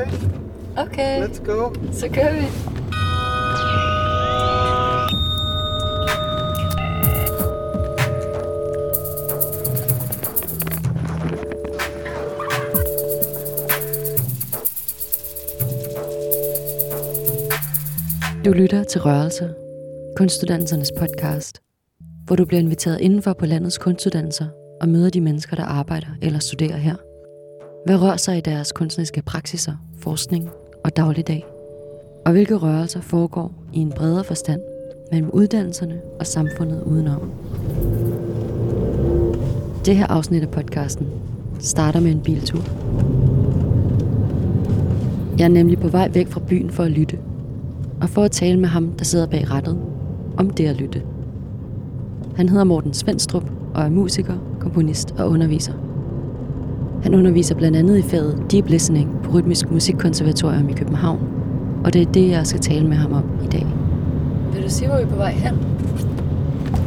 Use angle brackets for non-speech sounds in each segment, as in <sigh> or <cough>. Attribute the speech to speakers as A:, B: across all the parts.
A: Okay,
B: Okay,
A: let's go.
B: så kører vi. Du lytter til Rørelser, kunstuddannelsernes podcast, hvor du bliver inviteret indenfor på landets kunstuddannelser og møder de mennesker, der arbejder eller studerer her. Hvad rører sig i deres kunstneriske praksiser, forskning og dagligdag? Og hvilke rørelser foregår i en bredere forstand mellem uddannelserne og samfundet udenom? Det her afsnit af podcasten starter med en biltur. Jeg er nemlig på vej væk fra byen for at lytte, og for at tale med ham, der sidder bag rattet, om det at lytte. Han hedder Morten Svendstrup og er musiker, komponist og underviser. Han underviser blandt andet i faget Deep Listening på Rytmisk Musikkonservatorium i København, og det er det, jeg skal tale med ham om i dag. Vil du sige, hvor vi er på vej hen?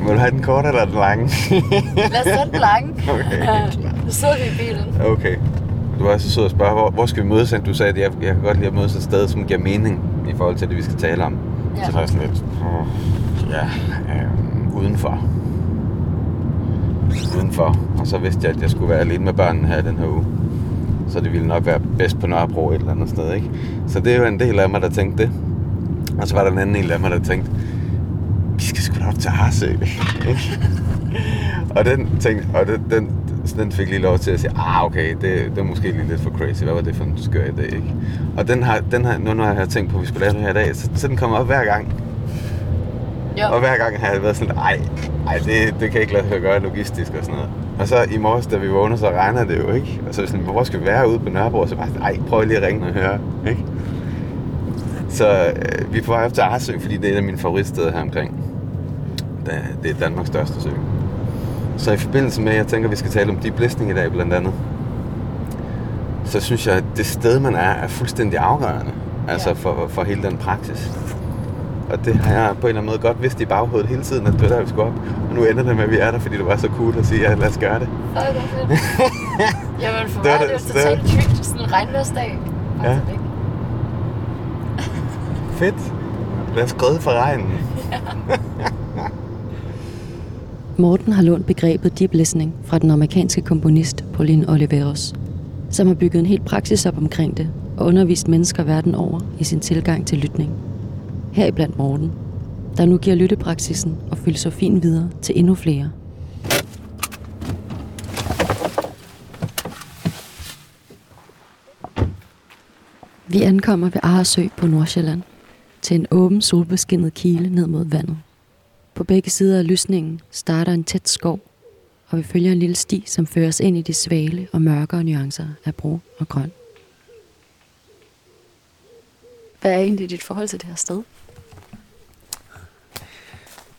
A: Vil du have den korte eller den lange?
B: Lad os tage den lange. <laughs>
A: Okay.
B: Nu sidder vi i bilen.
A: okay. Du var så sød at spørge, hvor, hvor skal vi mødes? hen? Du sagde, at jeg, jeg kan godt lide at mødes et sted, som giver mening i forhold til det, vi skal tale om.
B: Ja.
A: Så var jeg sådan lidt, åh, ja, øh, udenfor. Udenfor. Og så vidste jeg, at jeg skulle være alene med børnene her den her uge. Så det ville nok være bedst på Nørrebro et eller andet sted, ikke? Så det er jo en del af mig, der tænkte det. Og så var der en anden del af mig, der tænkte, vi skal sgu da op til Harsø, <laughs> ikke? og den, tænkte, og den, den, så den fik lige lov til at sige, ah okay, det, det er måske lige lidt for crazy, hvad var det for en skør idé, ikke? Og den har, den har, nu når jeg har tænkt på, at vi skulle lave det her i dag, så, så den kommer op hver gang.
B: Jo.
A: Og hver gang har jeg været sådan, ej, ej det, det kan ikke lade sig gøre logistisk og sådan noget. Og så i morges, da vi vågner, så regner det jo, ikke? Og så er sådan, hvor skal vi være ude på Nørrebro? Så bare sådan, ej, prøv lige at ringe og høre, ikke? Så øh, vi er på vej op til Arsø, fordi det er et af mine favoritsteder her omkring. Det, er Danmarks største sø. Så i forbindelse med, at jeg tænker, at vi skal tale om deep listening i dag blandt andet, så synes jeg, at det sted, man er, er fuldstændig afgørende. Altså
B: Ja.
A: for, for hele den praksis. Og det har jeg på en eller anden måde godt vidst i baghovedet hele tiden, at det var der, vi skulle op. Og nu ender det med, at vi er der, fordi det var så cool at sige, ja, lad os gøre det.
B: Hvor fedt. <laughs> Jamen, for
A: Det var
B: mig er
A: det-
B: det
A: var-
B: totalt treat. Sådan en regnværsdag.
A: Ja. <laughs> Fedt. Lad os græde for regnen. <laughs>
B: Morten har lånt begrebet deep listening fra den amerikanske komponist Pauline Oliveros, som har bygget en hel praksis op omkring det og undervist mennesker verden over i sin tilgang til lytning. Heriblandt Morten, der nu giver lyttepraksisen og filosofien videre til endnu flere. Vi ankommer ved Aresø på Nordsjælland til en åben solbeskinnet kile ned mod vandet. På begge sider af lysningen starter en tæt skov, og vi følger en lille sti, som fører os ind i de svale og mørkere nuancer af brun og grøn. Hvad er egentlig dit forhold til det her sted?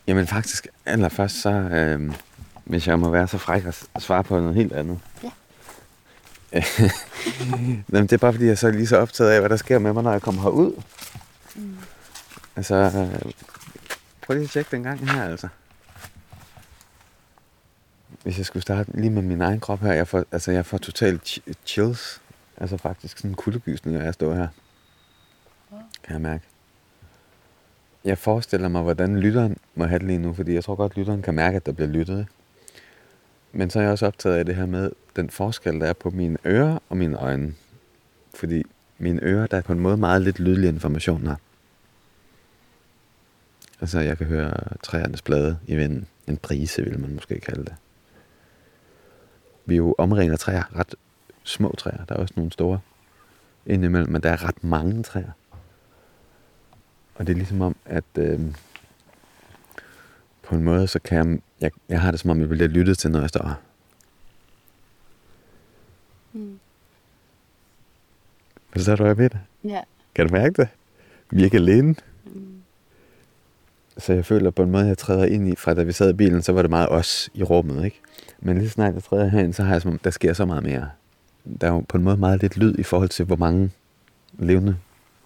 A: Jamen faktisk, allerførst så, øh, hvis jeg må være så fræk at svare på noget helt andet.
B: Ja. <laughs>
A: Jamen, det er bare fordi, jeg så er lige så optaget af, hvad der sker med mig, når jeg kommer herud. Mm. Altså, øh, prøv lige at tjekke den gang her, altså. Hvis jeg skulle starte lige med min egen krop her, jeg får, altså, jeg får totalt ch- chills. Altså faktisk sådan en kuldegysning, når jeg står her. Kan jeg mærke. Jeg forestiller mig, hvordan lytteren må have det lige nu, fordi jeg tror godt, lytteren kan mærke, at der bliver lyttet. Men så er jeg også optaget af det her med den forskel, der er på mine ører og mine øjne. Fordi mine ører, der er på en måde meget lidt lydlig information her. Altså, jeg kan høre træernes blade i vinden. En brise, vil man måske kalde det. Vi er jo omringer træer, ret små træer. Der er også nogle store indimellem, men der er ret mange træer. Og det er ligesom om, at øh, på en måde, så kan jeg, jeg, jeg har det som om, jeg bliver lyttet til, når jeg står her.
B: Mm.
A: Forstår du, hvad jeg ved det?
B: Ja.
A: Kan du mærke det? Vi er ikke alene.
B: Mm.
A: Så jeg føler på en måde, at jeg træder ind i, fra da vi sad i bilen, så var det meget os i rummet, ikke? Men lige så snart jeg træder herind, så har jeg som om, der sker så meget mere. Der er jo på en måde meget lidt lyd i forhold til, hvor mange levende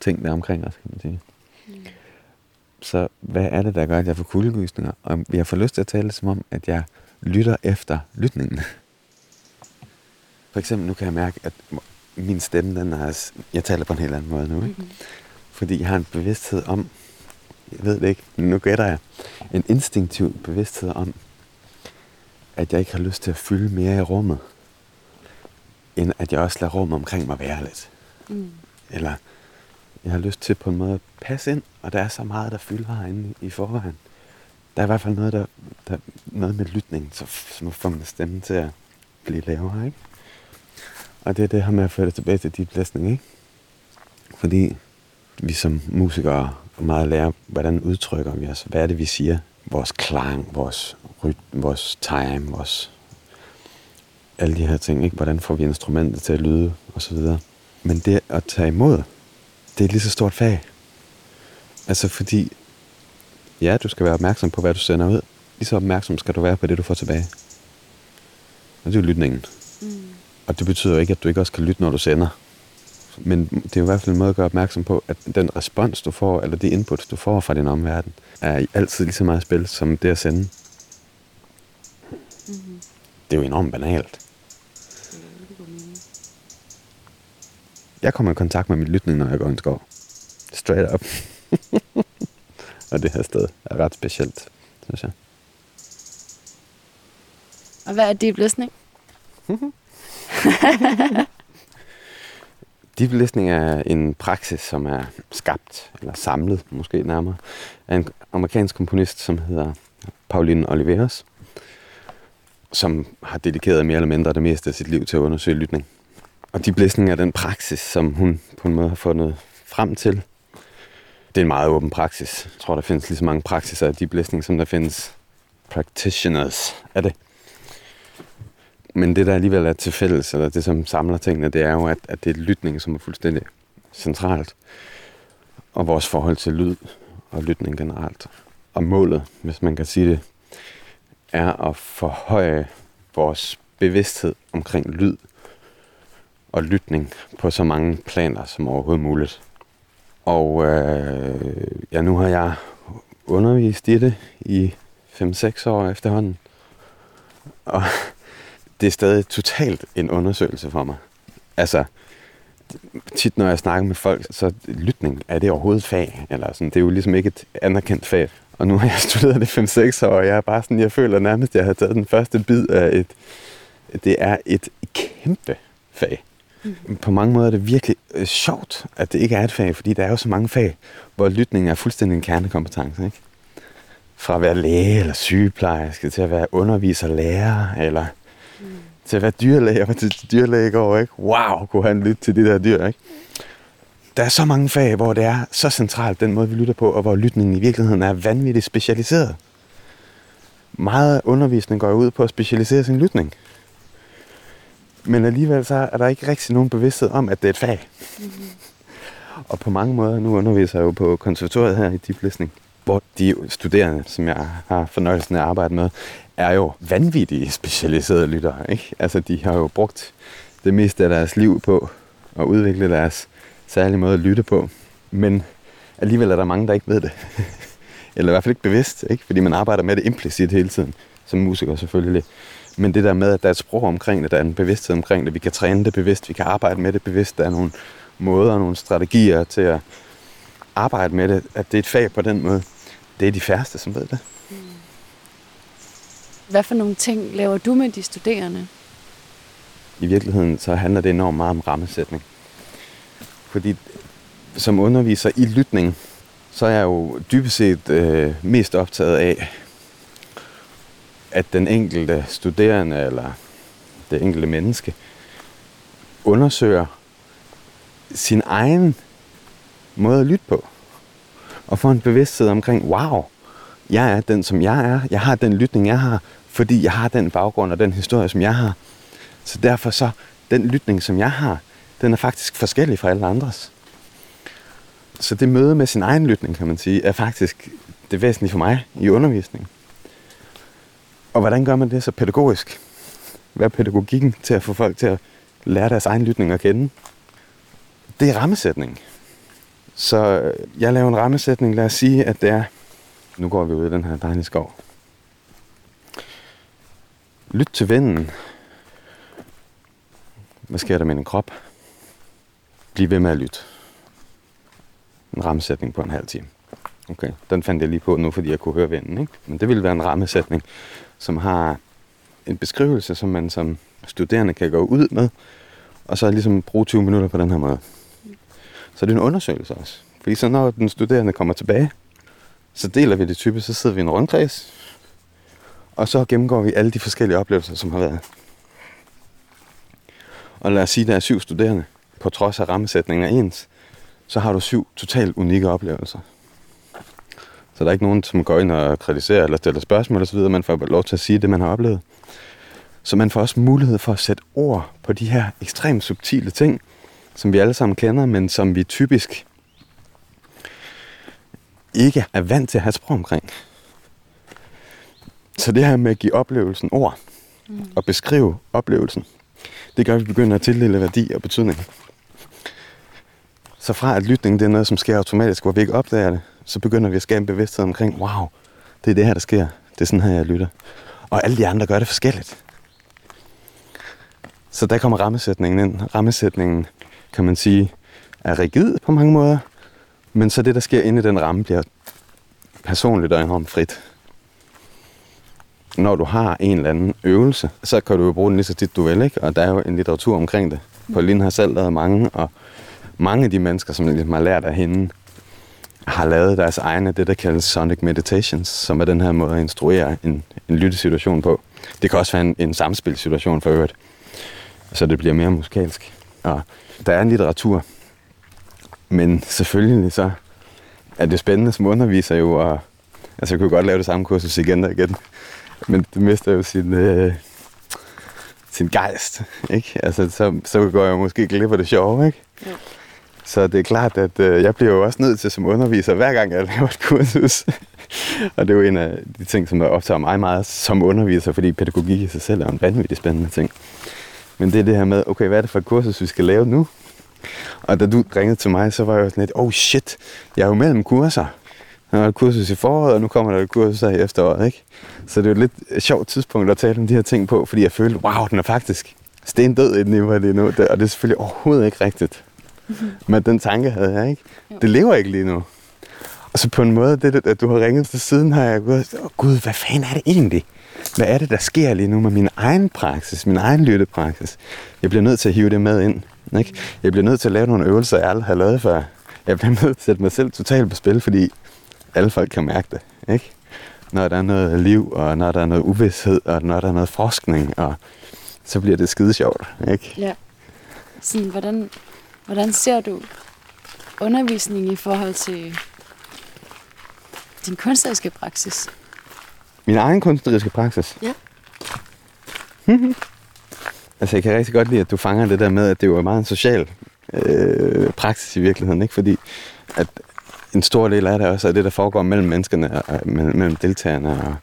A: ting, der er omkring os, kan man sige.
B: Mm.
A: Så hvad er det, der gør, at jeg får kuldegysninger? Og jeg får lyst til at tale som om, at jeg lytter efter lytningen. For eksempel, nu kan jeg mærke, at min stemme, den er, jeg taler på en helt anden måde nu, ikke?
C: Mhm.
A: Fordi jeg har en bevidsthed om, jeg ved det ikke, men nu gætter jeg, en instinktiv bevidsthed om, at jeg ikke har lyst til at fylde mere i rummet, end at jeg også lader rummet omkring mig være lidt.
C: Mm.
A: Eller jeg har lyst til på en måde at passe ind, og der er så meget, der fylder herinde i forvejen. Der er i hvert fald noget, der, der noget med lytning, så, som får man stemme til at blive lavere, ikke? Og det er det her med at føre det tilbage til deep listening, ikke? Fordi vi som musikere er meget lærer, hvordan udtrykker vi os? Hvad er det, vi siger? Vores klang, vores rytme, vores time, vores... Alle de her ting, ikke? Hvordan får vi instrumentet til at lyde, og så videre. Men det at tage imod, det er et lige så stort fag. Altså fordi, ja, du skal være opmærksom på, hvad du sender ud. Lige så opmærksom skal du være på det, du får tilbage. Og det er jo lytningen.
C: Mm.
A: Og det betyder jo ikke, at du ikke også kan lytte, når du sender. Men det er jo i hvert fald en måde at gøre opmærksom på, at den respons, du får, eller det input, du får fra din omverden, er altid lige så meget spil som det at sende.
C: Mm.
A: Det er jo enormt banalt. Jeg kommer i kontakt med min lytning, når jeg går i en skov. Straight up. <laughs> og det her sted er ret specielt, synes jeg.
C: Og hvad er deep listening? <laughs>
A: Deep listening er en praksis, som er skabt, eller samlet måske nærmere, af en amerikansk komponist, som hedder Pauline Oliveros, som har dedikeret mere eller mindre det meste af sit liv til at undersøge lytning. Og de blæsninger er den praksis, som hun på en måde har fundet frem til. Det er en meget åben praksis. Jeg tror, der findes lige så mange praksiser af de blæsninger, som der findes practitioners af det. Men det, der alligevel er til fælles, eller det, som samler tingene, det er jo, at, at det er lytning, som er fuldstændig centralt. Og vores forhold til lyd og lytning generelt. Og målet, hvis man kan sige det, er at forhøje vores bevidsthed omkring lyd og lytning på så mange planer som overhovedet muligt. Og øh, ja, nu har jeg undervist i det i 5-6 år efterhånden. Og det er stadig totalt en undersøgelse for mig. Altså, tit når jeg snakker med folk, så lytning, er det overhovedet fag? Eller sådan, det er jo ligesom ikke et anerkendt fag. Og nu har jeg <laughs> studeret det 5-6 år, og jeg er bare sådan, jeg føler nærmest, at jeg har taget den første bid af et, det er et kæmpe fag. Mm. På mange måder er det virkelig øh, sjovt, at det ikke er et fag, fordi der er jo så mange fag, hvor lytning er fuldstændig en kernekompetence, ikke? Fra at være læge eller sygeplejerske til at være underviser, lærer, eller mm. til at være dyrlæge. Jeg var til dyrlæge går, ikke? Wow, kunne han lytte til de der dyr, ikke? Der er så mange fag, hvor det er så centralt, den måde vi lytter på, og hvor lytningen i virkeligheden er vanvittigt specialiseret. Meget undervisning går ud på at specialisere sin lytning. Men alligevel så er der ikke rigtig nogen bevidsthed om, at det er et fag. Mm-hmm. Og på mange måder, nu underviser jeg jo på konservatoriet her i deep listening, hvor de studerende, som jeg har fornøjelsen af at arbejde med, er jo vanvittigt specialiserede lyttere. Ikke? Altså, de har jo brugt det meste af deres liv på at udvikle deres særlige måde at lytte på. Men alligevel er der mange, der ikke ved det. <laughs> Eller i hvert fald ikke bevidst, ikke? fordi man arbejder med det implicit hele tiden, som musiker selvfølgelig. Men det der med, at der er et sprog omkring det, der er en bevidsthed omkring det, vi kan træne det bevidst, vi kan arbejde med det bevidst, der er nogle måder og nogle strategier til at arbejde med det, at det er et fag på den måde. Det er de færreste, som ved det.
C: Hvad for nogle ting laver du med de studerende?
A: I virkeligheden så handler det enormt meget om rammesætning. Fordi som underviser i lytning, så er jeg jo dybest set øh, mest optaget af, at den enkelte studerende eller det enkelte menneske undersøger sin egen måde at lytte på. Og får en bevidsthed omkring, wow, jeg er den, som jeg er. Jeg har den lytning, jeg har, fordi jeg har den baggrund og den historie, som jeg har. Så derfor så, den lytning, som jeg har, den er faktisk forskellig fra alle andres. Så det møde med sin egen lytning, kan man sige, er faktisk det væsentlige for mig i undervisningen. Og hvordan gør man det så pædagogisk? Hvad er pædagogikken til at få folk til at lære deres egen lytning at kende? Det er rammesætning. Så øh, jeg laver en rammesætning. Lad os sige, at det er... Nu går vi ud i den her dejlige skov. Lyt til vinden. Hvad sker der med din krop? Bliv ved med at lytte. En rammesætning på en halv time. Okay, den fandt jeg lige på nu, fordi jeg kunne høre vinden. Ikke? Men det ville være en rammesætning, som har en beskrivelse, som man som studerende kan gå ud med, og så ligesom bruge 20 minutter på den her måde. Så det er en undersøgelse også. Fordi så når den studerende kommer tilbage, så deler vi det typisk, så sidder vi i en rundkreds, og så gennemgår vi alle de forskellige oplevelser, som har været. Og lad os sige, at der er syv studerende, på trods af rammesætningen er ens, så har du syv totalt unikke oplevelser. Så der er ikke nogen, som går ind og kritiserer eller stiller spørgsmål osv. Man får lov til at sige det, man har oplevet. Så man får også mulighed for at sætte ord på de her ekstremt subtile ting, som vi alle sammen kender, men som vi typisk ikke er vant til at have sprog omkring. Så det her med at give oplevelsen ord mm. og beskrive oplevelsen, det gør, at vi begynder at tildele værdi og betydning. Så fra at lytning det er noget, som sker automatisk, hvor vi ikke opdager det, så begynder vi at skabe en bevidsthed omkring, wow, det er det her, der sker. Det er sådan her, jeg lytter. Og alle de andre gør det forskelligt. Så der kommer rammesætningen ind. Rammesætningen, kan man sige, er rigid på mange måder, men så det, der sker inde i den ramme, bliver personligt og enormt frit. Når du har en eller anden øvelse, så kan du jo bruge den lige så tit du vil, ikke? Og der er jo en litteratur omkring det. Pauline har selv lavet mange, og mange af de mennesker, som ligesom har lært af hende, har lavet deres egne, det der kaldes sonic meditations, som er den her måde at instruere en, en lyttesituation på. Det kan også være en, en samspilsituation for øvrigt, så det bliver mere musikalsk. Og der er en litteratur, men selvfølgelig så er det spændende som underviser jo, og altså jeg kunne godt lave det samme kursus igen og igen, men det mister jo sin, øh, sin gejst, ikke? Altså så, så går jeg måske glip af det sjove, ikke? Ja. Så det er klart, at øh, jeg bliver jo også nødt til som underviser, hver gang jeg <laughs> laver et kursus. og det er jo en af de ting, som optager mig meget som underviser, fordi pædagogik i sig selv er en vanvittig spændende ting. Men det er det her med, okay, hvad er det for et kursus, vi skal lave nu? Og da du ringede til mig, så var jeg jo sådan lidt, oh shit, jeg er jo mellem kurser. Der var et kursus i foråret, og nu kommer der et kursus her i efteråret, ikke? Så det er jo et lidt øh, sjovt tidspunkt at tale om de her ting på, fordi jeg følte, wow, den er faktisk stendød i den niveau lige nu, og det er selvfølgelig overhovedet ikke rigtigt. Mm-hmm. Men den tanke havde jeg ikke. Jo. Det lever ikke lige nu. Og så på en måde, det, at du har ringet til siden, har jeg gået, oh, gud, hvad fanden er det egentlig? Hvad er det, der sker lige nu med min egen praksis, min egen lyttepraksis? Jeg bliver nødt til at hive det med ind. Ikke? Jeg bliver nødt til at lave nogle øvelser, jeg aldrig har lavet før. Jeg bliver <laughs> nødt til at sætte mig selv totalt på spil, fordi alle folk kan mærke det. Ikke? Når der er noget liv, og når der er noget uvidshed, og når der er noget forskning, og så bliver det skide sjovt. Ikke?
B: Ja. Sådan, hvordan, hvordan ser du undervisning i forhold til din kunstneriske praksis?
A: Min egen kunstneriske praksis?
B: Ja. <laughs>
A: Altså, jeg kan rigtig godt lide, at du fanger det der med, at det jo er meget en social øh, praksis i virkeligheden, ikke? Fordi at en stor del af det også er det, der foregår mellem menneskerne, og, mellem deltagerne, og,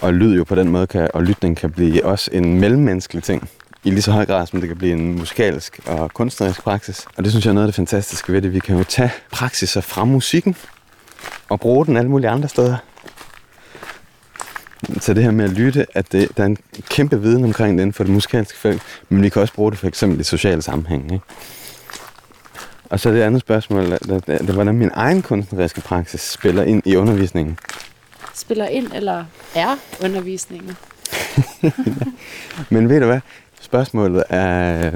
A: og lyd jo på den måde, kan, og lytning kan blive også en mellemmenneskelig ting i lige så høj grad, som det kan blive en musikalsk og kunstnerisk praksis. Og det synes jeg er noget af det fantastiske ved det. Vi kan jo tage praksiser fra musikken og bruge den alle mulige andre steder. Så det her med at lytte, at det, der er en kæmpe viden omkring det inden for det musikalske felt, men vi kan også bruge det for eksempel i sociale sammenhæng. Ikke? Og så det andet spørgsmål, det, det, det, hvordan min egen kunstneriske praksis spiller ind i undervisningen.
B: Spiller ind, eller er undervisningen? <laughs>
A: men ved du hvad? Spørgsmålet er,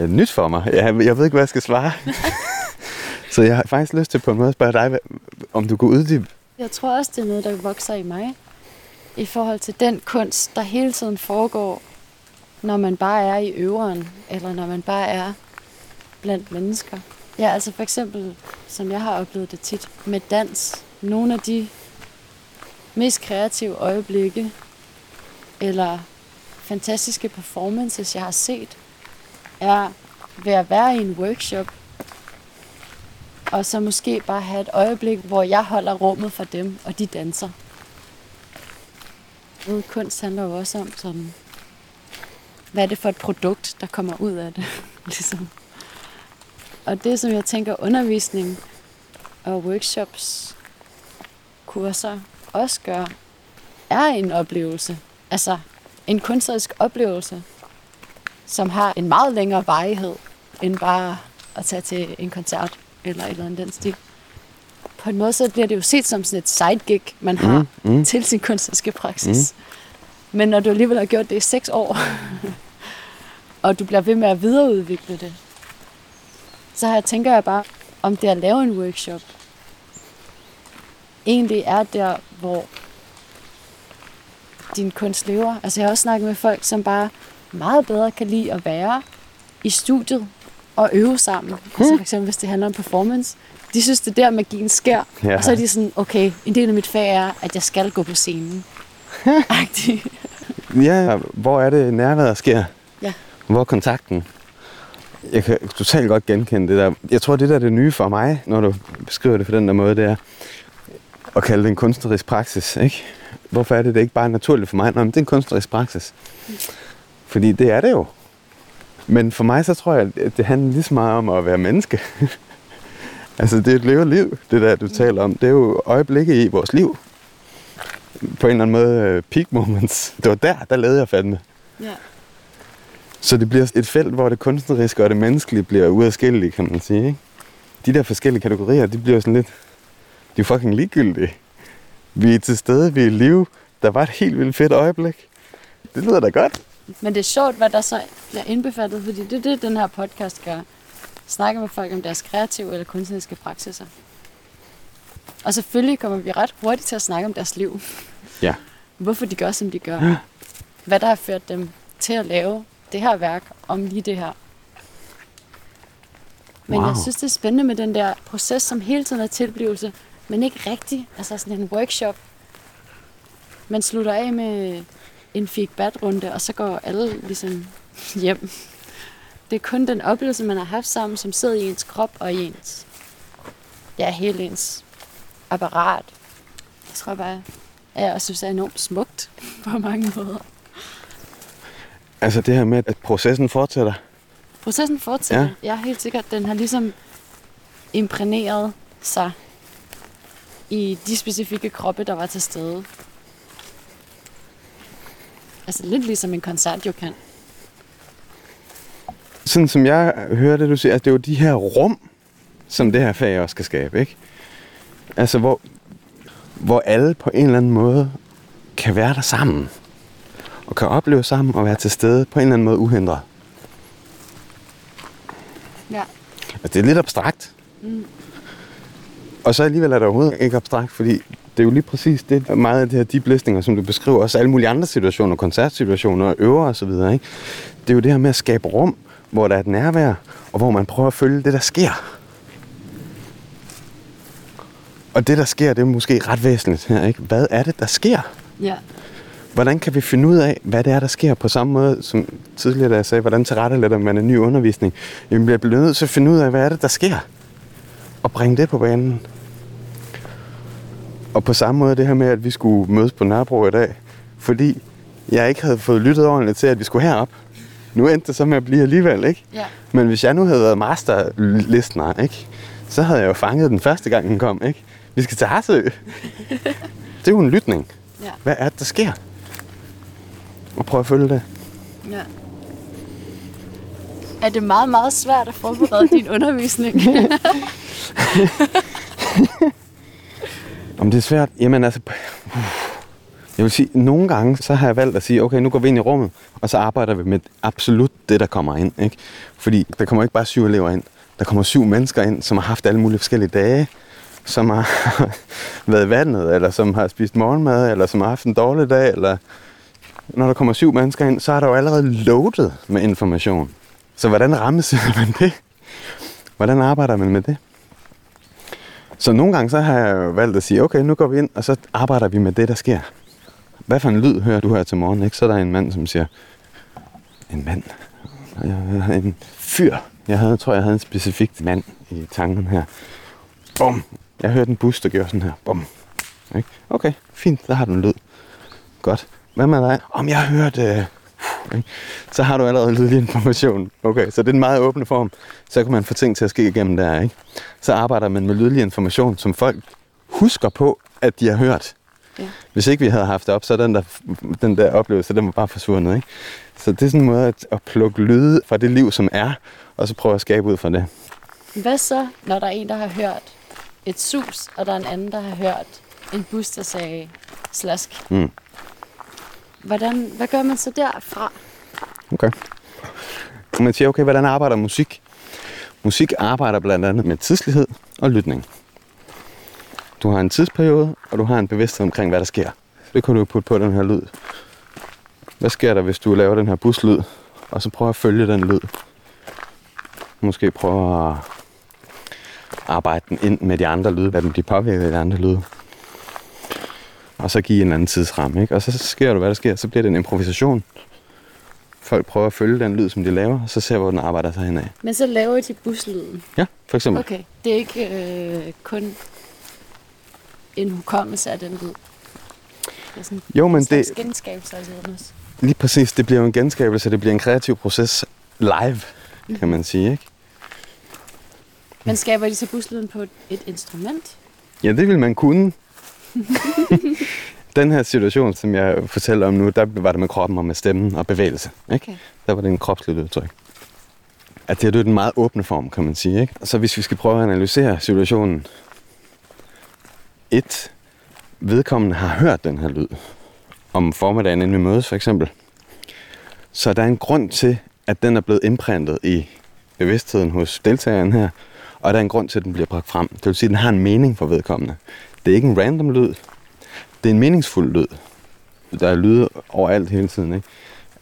A: øh, nyt for mig. Jeg, jeg ved ikke, hvad jeg skal svare. <laughs> så jeg har faktisk lyst til på en måde at spørge dig, om du kunne uddybe
B: jeg tror også, det er noget, der vokser i mig. I forhold til den kunst, der hele tiden foregår, når man bare er i øveren, eller når man bare er blandt mennesker. Ja, altså for eksempel, som jeg har oplevet det tit, med dans. Nogle af de mest kreative øjeblikke, eller fantastiske performances, jeg har set, er ved at være i en workshop, og så måske bare have et øjeblik, hvor jeg holder rummet for dem, og de danser. Og kunst handler jo også om sådan, hvad er det for et produkt, der kommer ud af det. <laughs> ligesom. Og det, som jeg tænker undervisning og workshops, kurser også gør, er en oplevelse. Altså en kunstnerisk oplevelse, som har en meget længere varighed end bare at tage til en koncert eller et eller andet den stil. På en måde så bliver det jo set som sådan et sidegig, man har
A: Mm, mm.
B: til sin kunstneriske praksis. Mm. Men når du alligevel har gjort det i seks år, <laughs> og du bliver ved med at videreudvikle det, så her tænker jeg bare, om det at lave en workshop, egentlig er der, hvor din kunst lever. Altså jeg har også snakket med folk, som bare meget bedre kan lide at være i studiet og øve sammen. Hmm. Altså for eksempel, hvis det handler om performance. De synes, det er der, magien sker.
A: Ja.
B: Og så er de sådan, okay, en del af mit fag er, at jeg skal gå på scenen. <laughs>
A: Ja, hvor er det nærværet sker?
B: Ja.
A: Hvor er kontakten? Jeg kan totalt godt genkende det der. Jeg tror, det der er det nye for mig, når du beskriver det på den der måde, det er at kalde det en kunstnerisk praksis. Ikke? Hvorfor er det, det ikke bare er naturligt for mig? Nå, men det er en kunstnerisk praksis. Fordi det er det jo. Men for mig, så tror jeg, at det handler lige så meget om at være menneske. <laughs> altså, det er et levet liv, det der, du taler om. Det er jo øjeblikke i vores liv. På en eller anden måde øh, peak moments. Det var der, der lavede jeg fandme.
B: Ja.
A: Så det bliver et felt, hvor det kunstneriske og det menneskelige bliver uadskillelige, kan man sige. Ikke? De der forskellige kategorier, de bliver sådan lidt... De er fucking ligegyldige. Vi er til stede, vi er i live. Der var et helt vildt fedt øjeblik. Det lyder da godt.
B: Men det er sjovt, hvad der så bliver indbefattet, fordi det er det, den her podcast gør. Snakke med folk om deres kreative eller kunstneriske praksiser. Og selvfølgelig kommer vi ret hurtigt til at snakke om deres liv.
A: Ja.
B: Hvorfor de gør, som de gør. Hvad der har ført dem til at lave det her værk om lige det her. Men wow. jeg synes, det er spændende med den der proces, som hele tiden er tilblivelse, men ikke rigtig. Altså sådan en workshop. Man slutter af med en feedback-runde, og så går alle ligesom hjem. Det er kun den oplevelse, man har haft sammen, som sidder i ens krop og i ens, ja, hele ens apparat. Jeg tror bare, at jeg også synes, det er enormt smukt på mange måder.
A: Altså det her med, at processen fortsætter.
B: Processen fortsætter. Ja. Jeg er helt sikker, at den har ligesom imprægneret sig i de specifikke kroppe, der var til stede. Altså lidt ligesom en koncert jo kan.
A: Sådan som jeg hører det, du siger, at det er jo de her rum, som det her fag også skal skabe, ikke? Altså hvor, hvor alle på en eller anden måde kan være der sammen. Og kan opleve sammen og være til stede på en eller anden måde uhindret.
B: Ja.
A: Altså, det er lidt abstrakt.
B: Mm.
A: Og så alligevel er det overhovedet ikke abstrakt, fordi det er jo lige præcis det, meget af det her deep listeninger, som du beskriver, også alle mulige andre situationer, koncertsituationer og øver og så videre, ikke? Det er jo det her med at skabe rum, hvor der er et nærvær, og hvor man prøver at følge det, der sker. Og det, der sker, det er måske ret væsentligt her, ikke? Hvad er det, der sker?
B: Ja.
A: Hvordan kan vi finde ud af, hvad det er, der sker på samme måde, som tidligere, da jeg sagde, hvordan tilrettelægger man en ny undervisning? Jamen, vi bliver nødt til at finde ud af, hvad er det, der sker? Og bringe det på banen. Og på samme måde det her med, at vi skulle mødes på Nørrebro i dag, fordi jeg ikke havde fået lyttet ordentligt til, at vi skulle herop. Nu endte det så med at blive alligevel, ikke?
B: Ja.
A: Men hvis jeg nu havde været masterlistner, ikke? Så havde jeg jo fanget den første gang, den kom, ikke? Vi skal til Harsø. <laughs> det er jo en lytning.
B: Ja.
A: Hvad er det, der sker? Og prøv at følge det.
B: ja. Er det meget, meget svært at forberede din <laughs> undervisning? <laughs>
A: Om det er svært? Jamen altså... Jeg vil sige, nogle gange så har jeg valgt at sige, okay, nu går vi ind i rummet, og så arbejder vi med absolut det, der kommer ind. Ikke? Fordi der kommer ikke bare syv elever ind. Der kommer syv mennesker ind, som har haft alle mulige forskellige dage, som har <laughs> været i vandet, eller som har spist morgenmad, eller som har haft en dårlig dag, eller når der kommer syv mennesker ind, så er der jo allerede loaded med information. Så hvordan rammesætter <laughs> man det? Hvordan arbejder man med det? Så nogle gange så har jeg jo valgt at sige, okay, nu går vi ind, og så arbejder vi med det, der sker. Hvad for en lyd hører du her til morgen? Ikke? Så er der en mand, som siger, en mand, Jeg en fyr. Jeg havde, tror, jeg havde en specifik mand i tanken her. Bum. Jeg hørte en bus, der gjorde sådan her. Bum. Ikke? Okay, fint, der har du en lyd. Godt. Hvad med dig? Om jeg hørte... hørt... Øh, ikke? så har du allerede lydlig information. Okay, så det er en meget åbne form. Så kan man få ting til at ske igennem der, ikke? Så arbejder man med lydlig information, som folk husker på, at de har hørt.
B: Ja.
A: Hvis ikke vi havde haft det op, så er den der, den der oplevelse, den var bare forsvundet. Ikke? Så det er sådan en måde at, at plukke lyde fra det liv, som er, og så prøve at skabe ud fra det.
B: Hvad så, når der er en, der har hørt et sus, og der er en anden, der har hørt en bus, der sagde slask?
A: Mm.
B: Hvordan, hvad gør man så derfra?
A: Okay. Man siger, okay, hvordan arbejder musik? Musik arbejder blandt andet med tidslighed og lytning. Du har en tidsperiode, og du har en bevidsthed omkring, hvad der sker. Det kan du putte på den her lyd. Hvad sker der, hvis du laver den her buslyd, og så prøver at følge den lyd? Måske prøve at arbejde den ind med de andre lyde, hvad den bliver påvirket af de andre lyde. Og så give en anden tidsramme, ikke? Og så sker der, hvad der sker. Så bliver det en improvisation. Folk prøver at følge den lyd, som de laver, og så ser hvor den arbejder sig henad.
B: Men så laver de buslyden.
A: Ja, for eksempel.
B: Okay, det er ikke øh, kun en hukommelse af den lyd. Det er sådan
A: Jo, men
B: en
A: det,
B: genskabelse af lyden også.
A: lige præcis, det bliver jo en genskabelse, det bliver en kreativ proces live, kan man sige, ikke?
B: Men skaber de så buslyden på et instrument?
A: Ja, det vil man kunne. <laughs> Den her situation, som jeg fortæller om nu, der var det med kroppen og med stemmen og bevægelse. Ikke?
B: Okay.
A: Der var det en kropsligt udtryk. At det er den meget åbne form, kan man sige. Ikke? Så hvis vi skal prøve at analysere situationen. Et, vedkommende har hørt den her lyd. Om formiddagen, inden vi mødes for eksempel. Så der er en grund til, at den er blevet indprintet i bevidstheden hos deltageren her. Og der er en grund til, at den bliver bragt frem. Det vil sige, at den har en mening for vedkommende. Det er ikke en random lyd. Det er en meningsfuld lyd. Der er lyde overalt hele tiden. Ikke?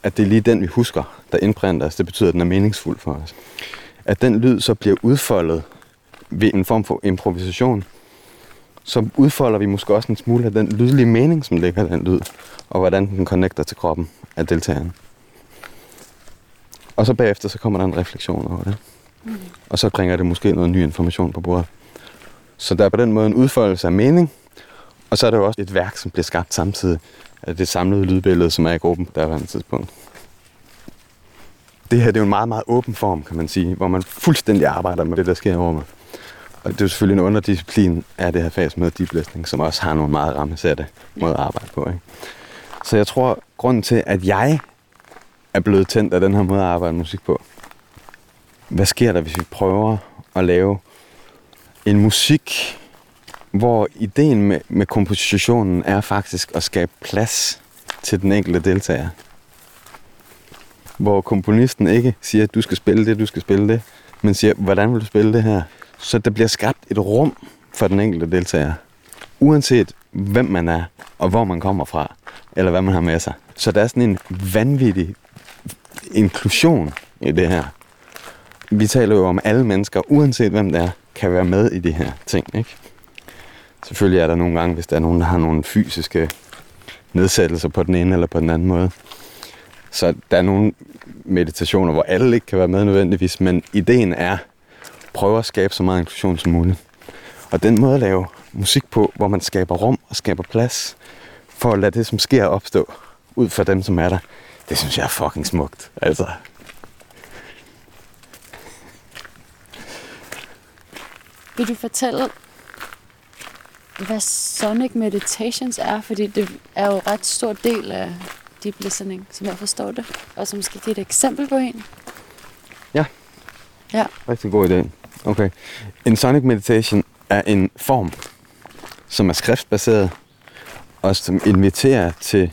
A: At det er lige den, vi husker, der indprinter os. Det betyder, at den er meningsfuld for os. At den lyd så bliver udfoldet ved en form for improvisation, så udfolder vi måske også en smule af den lydlige mening, som ligger i den lyd, og hvordan den connecter til kroppen af deltageren. Og så bagefter, så kommer der en refleksion over det. Og så bringer det måske noget ny information på bordet. Så der er på den måde en udfoldelse af mening, og så er der jo også et værk, som bliver skabt samtidig af det samlede lydbillede, som er i gruppen på derværende tidspunkt. Det her det er jo en meget, meget åben form, kan man sige, hvor man fuldstændig arbejder med det, der sker over mig. Og det er jo selvfølgelig en underdisciplin af det her fag som hedder deep listening, som også har nogle meget rammesatte måder at arbejde på. Ikke? Så jeg tror, grunden til, at jeg er blevet tændt af den her måde at arbejde musik på, hvad sker der, hvis vi prøver at lave en musik, hvor ideen med, med kompositionen er faktisk at skabe plads til den enkelte deltager. Hvor komponisten ikke siger, at du skal spille det, du skal spille det, men siger, hvordan vil du spille det her? Så der bliver skabt et rum for den enkelte deltager. Uanset hvem man er, og hvor man kommer fra, eller hvad man har med sig. Så der er sådan en vanvittig inklusion i det her. Vi taler jo om alle mennesker, uanset hvem det er, kan være med i de her ting. Ikke? Selvfølgelig er der nogle gange, hvis der er nogen, der har nogle fysiske nedsættelser på den ene eller på den anden måde. Så der er nogle meditationer, hvor alle ikke kan være med nødvendigvis, men ideen er, prøve at skabe så meget inklusion som muligt. Og den måde at lave musik på, hvor man skaber rum og skaber plads, for at lade det, som sker, opstå ud fra dem, som er der, det synes jeg er fucking smukt. Altså,
B: Vil du fortælle, hvad Sonic Meditations er? Fordi det er jo en ret stor del af deep listening, som jeg forstår det. Og så måske give et eksempel på en.
A: Ja.
B: Ja.
A: Rigtig god idé. Okay. En sonic meditation er en form, som er skriftbaseret, og som inviterer til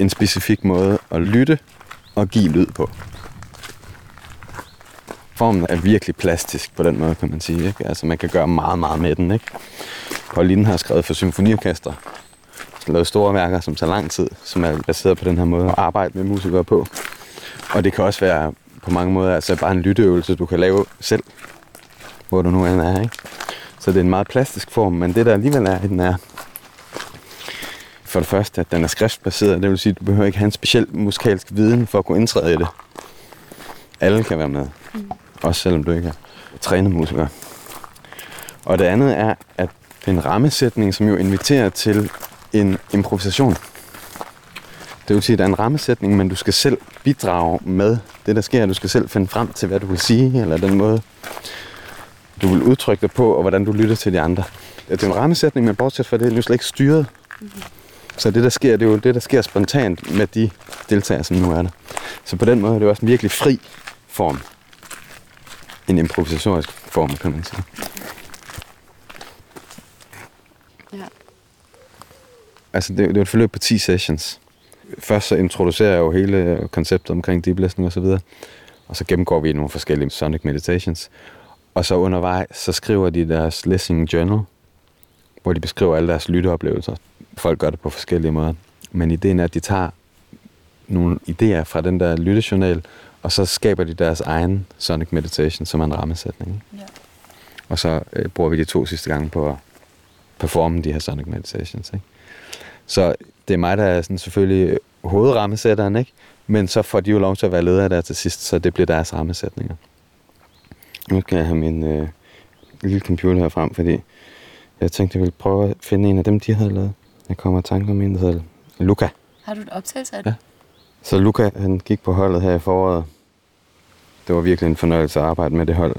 A: en specifik måde at lytte og give lyd på. Formen er virkelig plastisk på den måde, kan man sige. Ikke? Altså, man kan gøre meget, meget med den. Ikke? Pauline har skrevet for symfoniorkester, som lavet store værker, som tager lang tid, som er baseret på den her måde at arbejde med musikere på. Og det kan også være på mange måder altså bare en lytteøvelse, du kan lave selv, hvor du nu end er. Ikke? Så det er en meget plastisk form, men det der alligevel er i den er, for det første, at den er skriftbaseret. Det vil sige, at du behøver ikke have en speciel musikalsk viden for at kunne indtræde i det. Alle kan være med. Mm. Også selvom du ikke er trænet musiker. Og det andet er, at det er en rammesætning, som jo inviterer til en improvisation. Det vil sige, at der er en rammesætning, men du skal selv bidrage med det, der sker. Du skal selv finde frem til, hvad du vil sige, eller den måde, du vil udtrykke dig på, og hvordan du lytter til de andre. Det er en rammesætning, men bortset fra det, er du slet ikke styret. Mm-hmm. Så det, der sker, det er jo det, der sker spontant med de deltagere, som nu er der. Så på den måde er det jo også en virkelig fri form. En improvisatorisk form, kan man sige.
B: Ja.
A: Altså, det, det er et forløb på 10 sessions. Først så introducerer jeg jo hele konceptet omkring deep listening og så videre. Og så gennemgår vi nogle forskellige sonic meditations. Og så undervejs, så skriver de deres listening journal, hvor de beskriver alle deres lytteoplevelser. Folk gør det på forskellige måder. Men ideen er, at de tager nogle idéer fra den der lyttejournal, og så skaber de deres egen sonic meditation, som er en rammesætning.
B: Ja.
A: Og så øh, bruger vi de to sidste gange på at performe de her sonic meditations. Ikke? Så det er mig, der er sådan selvfølgelig hovedrammesætteren, ikke? men så får de jo lov til at være ledere der til sidst, så det bliver deres rammesætninger. Nu skal jeg have min øh, lille computer her frem, fordi jeg tænkte, jeg ville prøve at finde en af dem, de havde lavet. Jeg kommer i tanke om en, der hedder Luca.
B: Har du et optagelse af det?
A: Ja. Så Luca, han gik på holdet her i foråret. Det var virkelig en fornøjelse at arbejde med det hold.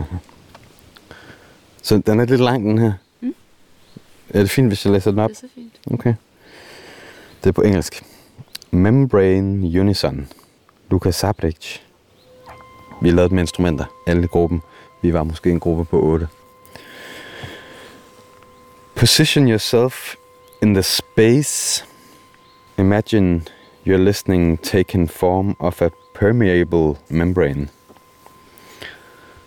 A: Så den er lidt lang, den her.
B: Mm.
A: Er det fint, hvis jeg læser den op?
B: Det er så fint.
A: Okay. Det er på engelsk. Membrane Unison. Lukas Sablic. Vi lavede med instrumenter, alle i gruppen. Vi var måske en gruppe på 8. Position yourself in the space. Imagine your listening taking form of a permeable membrane.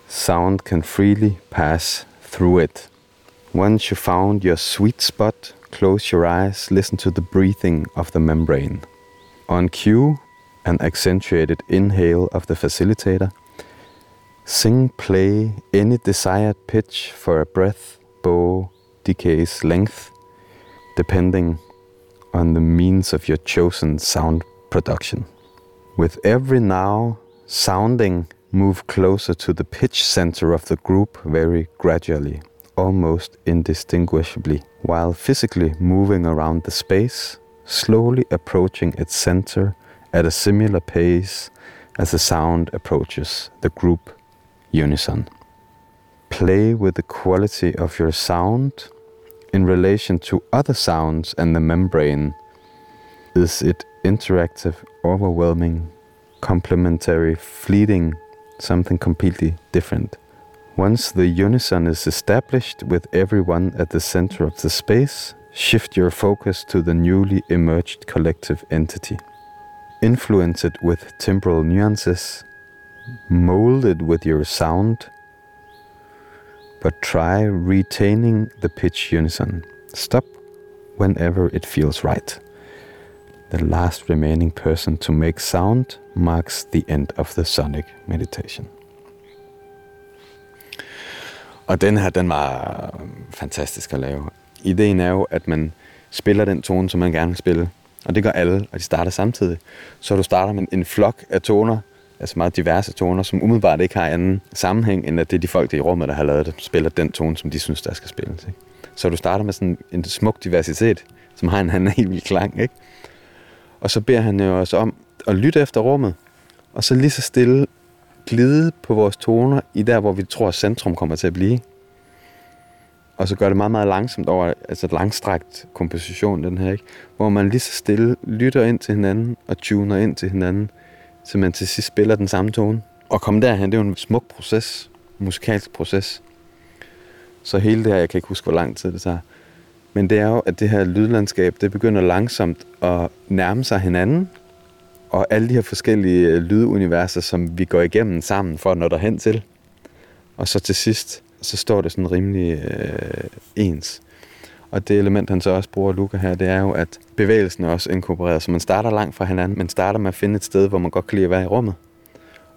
A: Sound can freely pass through it. Once you found your sweet spot, close your eyes, listen to the breathing of the membrane. On cue, an accentuated inhale of the facilitator. Sing, play any desired pitch for a breath, bow, decays, length, depending on the means of your chosen sound production. With every now sounding, move closer to the pitch center of the group very gradually, almost indistinguishably, while physically moving around the space, slowly approaching its center at a similar pace as the sound approaches the group unison. Play with the quality of your sound in relation to other sounds and the membrane. Is it interactive, overwhelming, complementary, fleeting, something completely different? Once the unison is established with everyone at the center of the space, shift your focus to the newly emerged collective entity. Influence it with timbral nuances, mold it with your sound, but try retaining the pitch unison. Stop whenever it feels right. The last remaining person to make sound marks the end of the sonic meditation. Og den her, den var øh, fantastisk at lave. Ideen er jo, at man spiller den tone, som man gerne vil spille. Og det gør alle, og de starter samtidig. Så du starter med en flok af toner, altså meget diverse toner, som umiddelbart ikke har anden sammenhæng, end at det er de folk, der er i rummet, der har lavet det, spiller den tone, som de synes, der skal spilles. Ikke? Så du starter med sådan en smuk diversitet, som har en, han <laughs> helt vild klang. Ikke? Og så beder han jo os om at lytte efter rummet, og så lige så stille glide på vores toner i der, hvor vi tror, at centrum kommer til at blive. Og så gør det meget, meget langsomt over, altså langstrakt komposition, den her, ikke? Hvor man lige så stille lytter ind til hinanden og tuner ind til hinanden, så man til sidst spiller den samme tone. Og komme derhen, det er jo en smuk proces, en musikalsk proces. Så hele det her, jeg kan ikke huske, hvor lang tid det tager. Men det er jo, at det her lydlandskab, det begynder langsomt at nærme sig hinanden, og alle de her forskellige øh, lyduniverser, som vi går igennem sammen for at nå derhen til. Og så til sidst, så står det sådan rimelig øh, ens. Og det element, han så også bruger, Luca her, det er jo, at bevægelsen er også inkorporeret. Så man starter langt fra hinanden, men starter med at finde et sted, hvor man godt kan lide at være i rummet.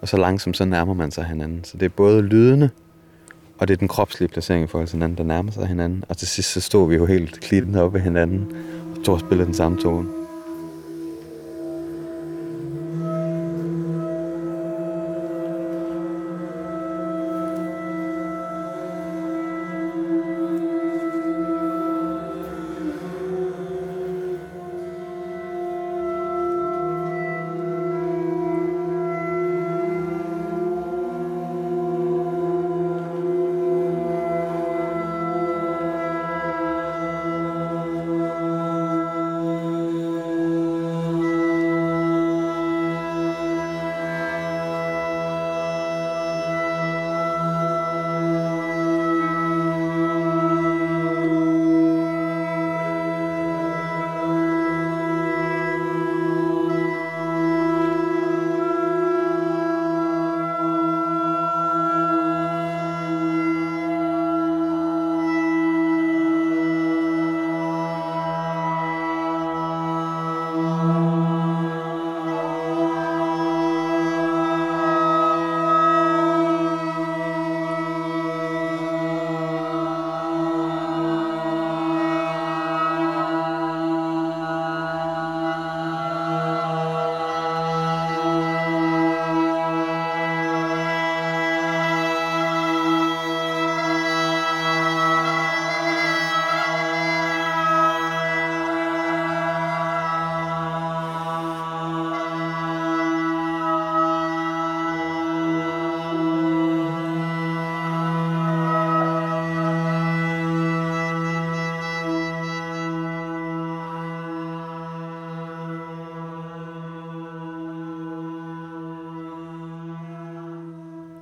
A: Og så langsomt, så nærmer man sig hinanden. Så det er både lydende, og det er den kropslige placering i forhold til hinanden, der nærmer sig hinanden. Og til sidst, så stod vi jo helt klidende op ved hinanden, og to spillede den samme tone.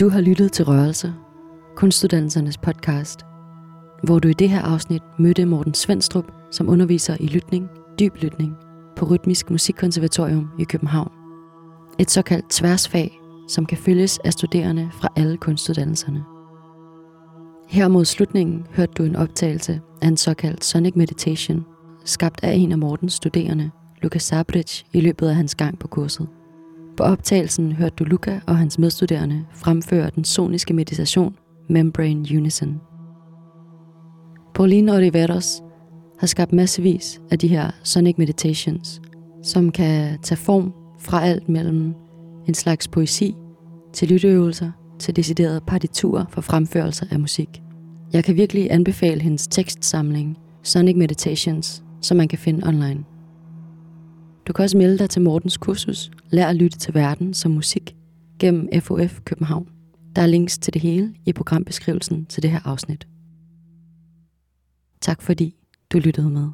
B: Du har lyttet til Rørelser, kunstuddannelsernes podcast, hvor du i det her afsnit mødte Morten Svendstrup, som underviser i lytning, dyb lytning, på Rytmisk Musikkonservatorium i København. Et såkaldt tværsfag, som kan følges af studerende fra alle kunstuddannelserne. Her mod slutningen hørte du en optagelse af en såkaldt Sonic Meditation, skabt af en af Mortens studerende, Lukas Sabric, i løbet af hans gang på kurset. På optagelsen hørte du Luca og hans medstuderende fremføre den soniske meditation Membrane Unison. Pauline Oliveros har skabt massevis af de her sonic meditations, som kan tage form fra alt mellem en slags poesi til lytteøvelser til deciderede partiturer for fremførelser af musik. Jeg kan virkelig anbefale hendes tekstsamling Sonic Meditations, som man kan finde online. Du kan også melde dig til Mortens kursus Lær at lytte til verden som musik gennem FOF København. Der er links til det hele i programbeskrivelsen til det her afsnit. Tak fordi du lyttede med.